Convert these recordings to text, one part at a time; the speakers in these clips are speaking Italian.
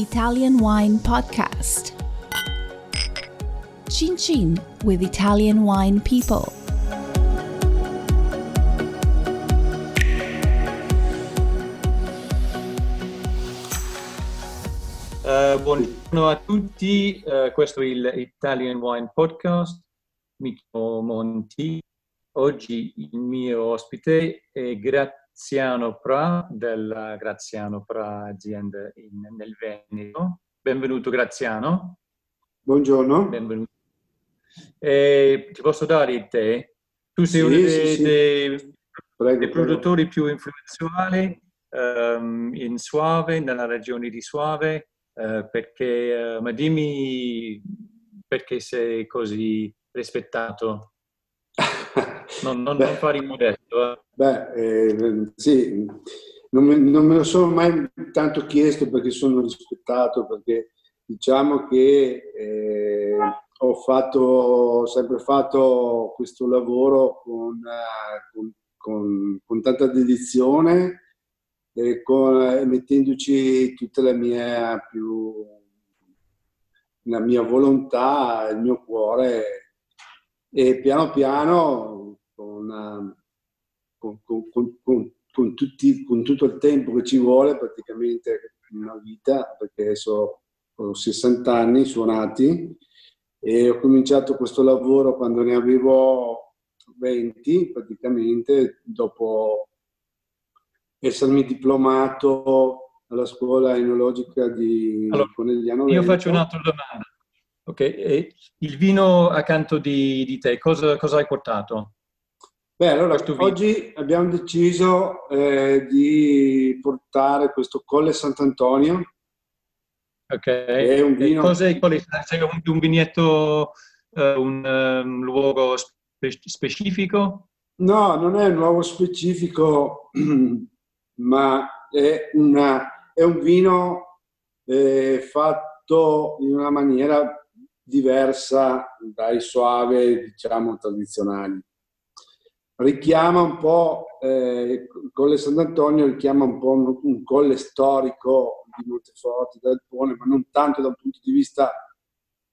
Italian Wine Podcast. Chin Chin with Italian Wine People. Uh, buongiorno a tutti, uh, questo è il Italian Wine Podcast, mi chiamo Monti. Oggi il mio ospite è Graziano Pra della Graziano Pra azienda in, nel Veneto. Benvenuto Graziano. Buongiorno. Benvenuto. Eh, ti posso dare il tè? Tu sei sì, uno dei, sì, sì. dei, prego, dei produttori più influenzali um, in Suave, nella regione di Suave eh, perché, uh, ma dimmi perché sei così rispettato. Non, non, non fare il modello. Eh. Beh, eh, sì, non me, non me, lo sono mai tanto chiesto perché sono rispettato, perché diciamo che eh, ho fatto, sempre fatto questo lavoro con, con, con, con tanta dedizione eh, con, eh, mettendoci tutta la mia, più, la mia volontà, il mio cuore e piano piano con, con, con, tutti, con tutto il tempo che ci vuole praticamente una vita perché adesso ho 60 anni suonati e ho cominciato questo lavoro quando ne avevo 20 praticamente dopo essermi diplomato alla scuola enologica di allora, Conegliano Io faccio un'altra domanda. Ok, il vino accanto di, di te, cosa, cosa, hai portato? Beh, allora oggi abbiamo deciso eh, di portare questo Colle Sant'Antonio. Ok, è un vino... Cos'è, è? C'è un, un vignetto, uh, un um, luogo spe- specifico? No, non è un luogo specifico ma è, una, è un vino eh, fatto in una maniera diversa dai suave, diciamo, tradizionali. Richiama un po', eh, Colle Sant'Antonio richiama un po' un, un colle storico di Monteforte, del Pone, ma non tanto da un punto di vista,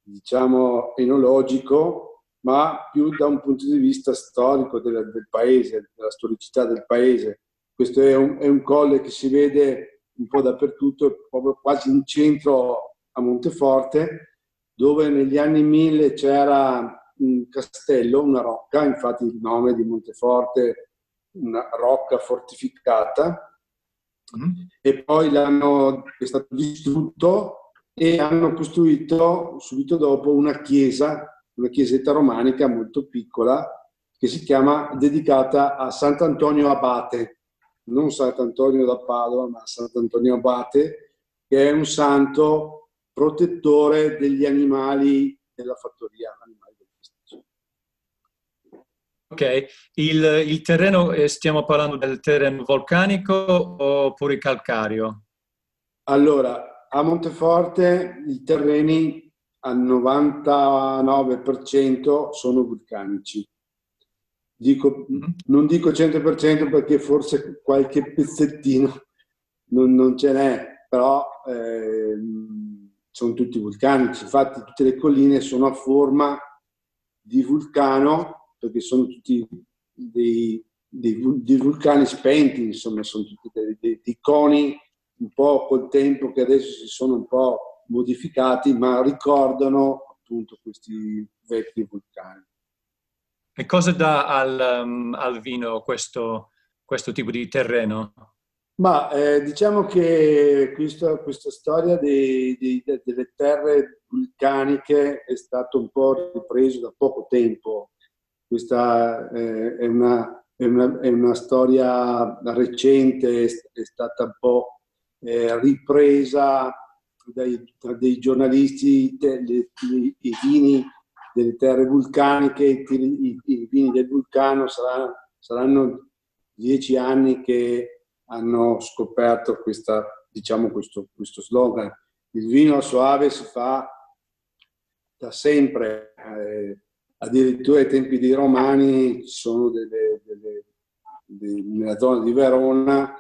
diciamo, enologico, ma più da un punto di vista storico del, del paese, della storicità del paese. Questo è un, è un colle che si vede un po' dappertutto, proprio quasi in centro a Monteforte, dove negli anni 1000 c'era un castello, una rocca, infatti il nome di Monteforte, una rocca fortificata, mm. e poi l'hanno, è stato distrutto e hanno costruito subito dopo una chiesa, una chiesetta romanica molto piccola, che si chiama, dedicata a Sant'Antonio Abate non Sant'Antonio da Padova, ma Sant'Antonio Abate, che è un santo protettore degli animali della fattoria. Animali ok, il, il, terreno, eh, stiamo parlando del terreno vulcanico oppure calcario? Allora, a Monteforte i terreni al 99% sono vulcanici Dico, mm-hmm. non dico 100% perché forse qualche pezzettino non, non ce n'è, però eh, sono tutti vulcanici. Infatti tutte le colline sono a forma di vulcano perché sono tutti dei, dei, dei vulcani spenti, insomma, sono tutti dei, dei, dei coni un po' col tempo che adesso si sono un po' modificati, ma ricordano appunto questi vecchi vulcani. E cosa dà al, um, al vino questo, questo, tipo di terreno? Ma eh, diciamo che questa, questa storia dei, dei, delle terre vulcaniche è stata un po' ripresa da poco tempo. Questa è, una, è, una, è, una, storia recente, è, stata un po' eh, ripresa dai, dai giornalisti, dei, i vini delle terre vulcaniche, i, i vini del vulcano sarà, saranno dieci anni che hanno scoperto questa, diciamo questo, questo slogan. Il vino soave si fa da sempre, eh, addirittura ai tempi dei romani ci sono delle, delle, delle, nella zona di Verona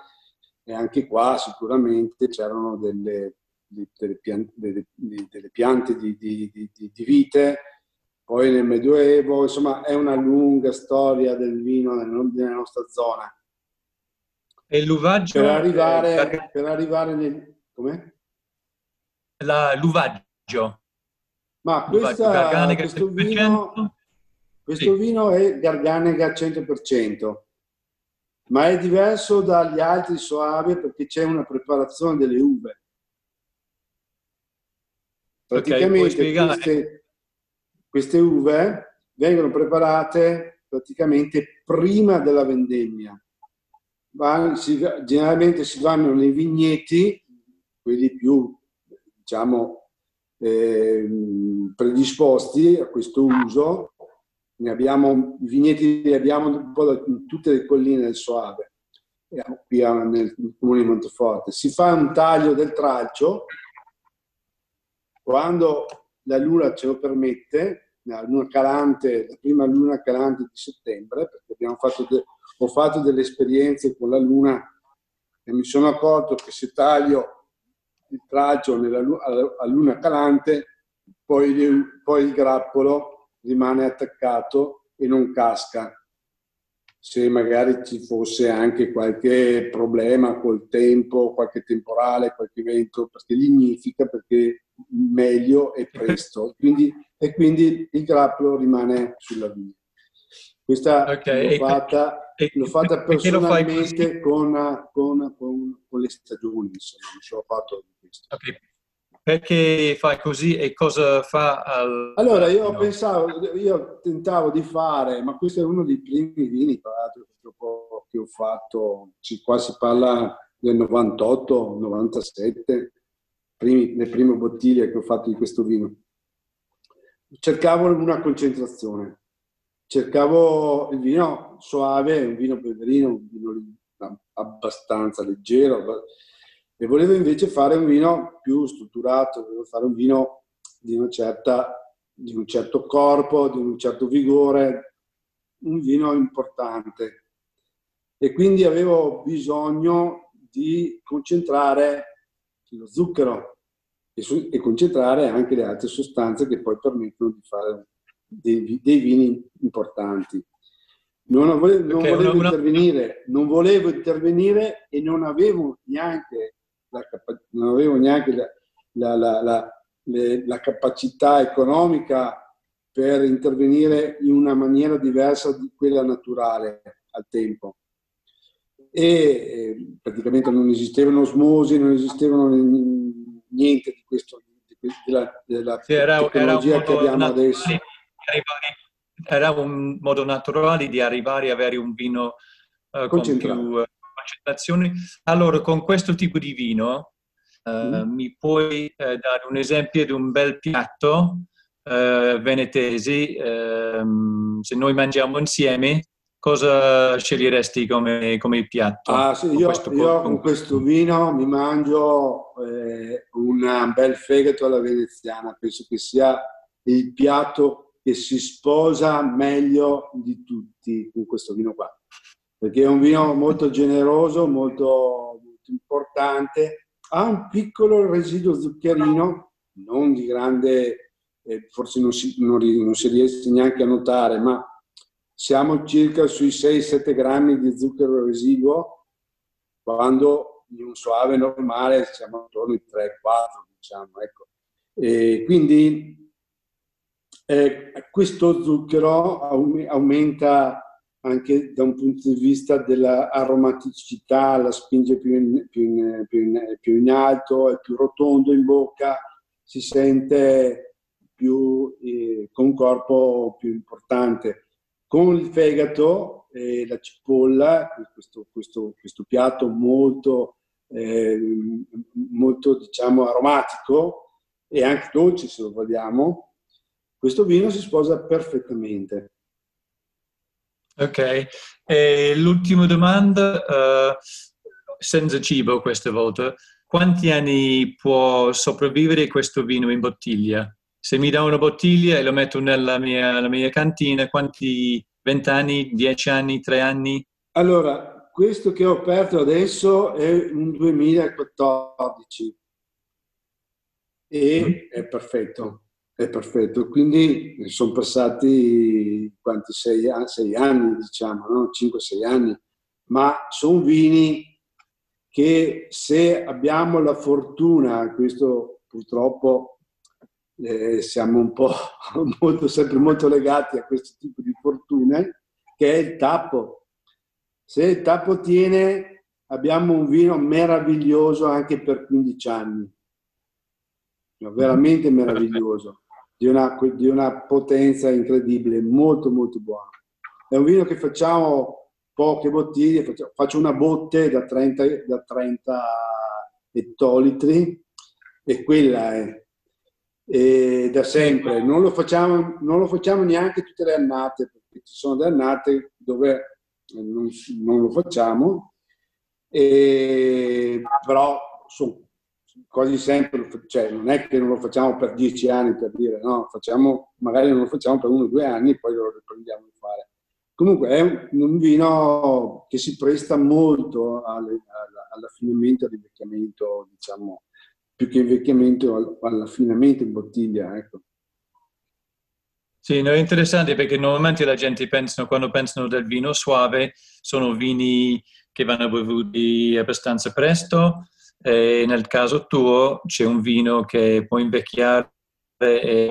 e anche qua sicuramente c'erano delle, delle, piante, di, di, di, di, vite, poi nel Medioevo, insomma è una lunga storia del vino nella nostra zona. E l'uvaggio? Per arrivare, per arrivare nel... Com'è? La, l'uvaggio. Ma questa, questo, vino, questo sì. vino è Garganega 100%, ma è diverso dagli altri soave perché c'è una preparazione delle uve. Praticamente okay, queste, queste uve vengono preparate praticamente prima della vendemmia si, generalmente si vanno nei vigneti, quelli più diciamo, eh, predisposti a questo uso. Ne abbiamo, I vigneti li abbiamo un po' da tutte le colline del Soave, qui nel comune di Monteforte. Si fa un taglio del tralcio quando la luna ce lo permette, la luna calante, la prima luna calante di settembre, perché fatto de- ho fatto delle esperienze con la luna e mi sono accorto che se taglio il traccio nella, a luna calante, poi, poi il grappolo rimane attaccato e non casca. Se magari ci fosse anche qualche problema col tempo, qualche temporale, qualche vento, perché lignifica, perché meglio e presto. Quindi, e quindi il grappolo rimane sulla via. Questa okay. l'ho fatta, e, l'ho fatta personalmente con, con, con, con, le stagioni, insomma, non ce l'ho fatto di questo. Okay. Perché fai così e cosa fa? Al... Allora, io no. pensavo, io tentavo di fare, ma questo è uno dei primi vini, tra l'altro, che ho fatto, qua si parla del 98, 97, primi, le prime bottiglie che ho fatto di questo vino. Cercavo una concentrazione cercavo il vino soave, un vino peverino, un vino abbastanza leggero e volevo invece fare un vino più strutturato, volevo fare un vino di, certa, di un certo corpo, di un certo vigore, un vino importante. E quindi avevo bisogno di concentrare lo zucchero e, su, e concentrare anche le altre sostanze che poi permettono di fare dei, dei vini importanti. Non volevo, non volevo una, intervenire, non volevo intervenire e non avevo neanche la, non avevo neanche la, la, la, le, la capacità economica per intervenire in una maniera diversa di quella naturale al tempo. E eh, praticamente non esistevano osmosi, non esistevano niente di questo, di, della, della sì, era, tecnologia era che abbiamo adesso era un modo naturale di arrivare a avere un vino uh, con più uh. Allora, con questo tipo di vino, uh, mm. mi puoi dare un esempio di un bel piatto venetesi? Ehm, se noi mangiamo insieme, cosa sceglieresti come, come piatto? Ah, sì, io, io, con questo vino mi mangio eh, un bel fegato alla veneziana, penso che sia il piatto che si sposa meglio di tutti con questo vino qua, perché è un vino molto generoso, molto, molto importante, ha un piccolo residuo zuccherino, non di grande, eh, forse non si, non, non si riesce neanche a notare, ma siamo circa sui 6-7 grammi di zucchero residuo, quando in un soave normale siamo attorno ai 3-4, diciamo, ecco. E quindi eh, questo zucchero aumenta anche da un punto di vista dell'aromaticità, la spinge più in, più, in, più, in, più in, alto, è più rotondo in bocca, si sente più, eh, con un corpo più importante. Con il fegato e la cipolla, questo, questo, questo piatto molto, eh, molto diciamo, aromatico e anche dolce se lo vogliamo, questo vino si sposa perfettamente. Ok, e l'ultima domanda, uh, senza cibo questa volta, quanti anni può sopravvivere questo vino in bottiglia? Se mi dà una bottiglia e lo metto nella mia, mia cantina, quanti 20 anni, 10 anni, 3 anni? Allora, questo che ho aperto adesso è un 2014 e mm. è perfetto, è perfetto. Quindi sono passati quanti sei, sei anni, diciamo, no? 5-6 anni, ma sono vini che se abbiamo la fortuna, questo purtroppo eh, siamo un po' molto, sempre molto legati a questo tipo di fortune, che è il tappo. Se il tappo tiene, abbiamo un vino meraviglioso anche per 15 anni, veramente meraviglioso, di una, di una potenza incredibile, molto molto buono. È un vino che facciamo poche bottiglie, faccio una botte da 30, da 30 ettolitri e quella è e da sempre. Non lo, facciamo, non lo facciamo neanche tutte le annate, perché ci sono delle annate dove non, non lo facciamo, e, però sono quasi sempre, cioè non è che non lo facciamo per dieci anni per dire, no, facciamo, magari non lo facciamo per uno o due anni e poi lo riprendiamo a fare. Comunque è un, un vino che si presta molto all'affinamento all'invecchiamento, diciamo, più che invecchiamento all'affinamento in bottiglia. Ecco. Sì, no, è interessante perché normalmente la gente pensa, quando pensano del vino suave, sono vini che vanno bevuti abbastanza presto e nel caso tuo c'è un vino che può invecchiare e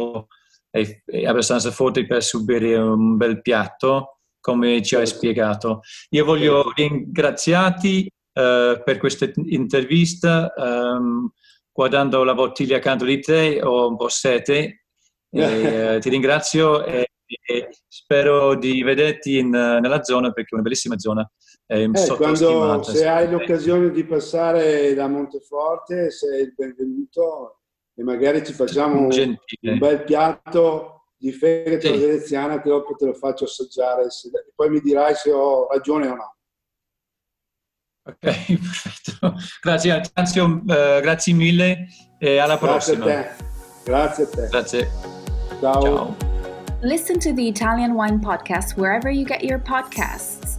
è, è abbastanza forte per subire un bel piatto, come ci hai spiegato. Io voglio ringraziarti uh, per questa intervista. Um, guardando la bottiglia accanto di te ho un po' sete. E, eh, ti ringrazio e, e, spero di vederti in, nella zona perché è una bellissima zona. Eh, quando, se hai l'occasione di passare da Monteforte, sei il benvenuto e magari ci facciamo un, un bel piatto di fegato sì. veneziana che dopo te lo faccio assaggiare. Se, poi mi dirai se ho ragione o no. Ok, perfetto. Grazie Anzio, uh, grazie mille e alla grazie prossima. A te. Grazie a te. Grazie. Ciao. Ciao. Listen to the Italian Wine Podcast wherever you get your podcasts.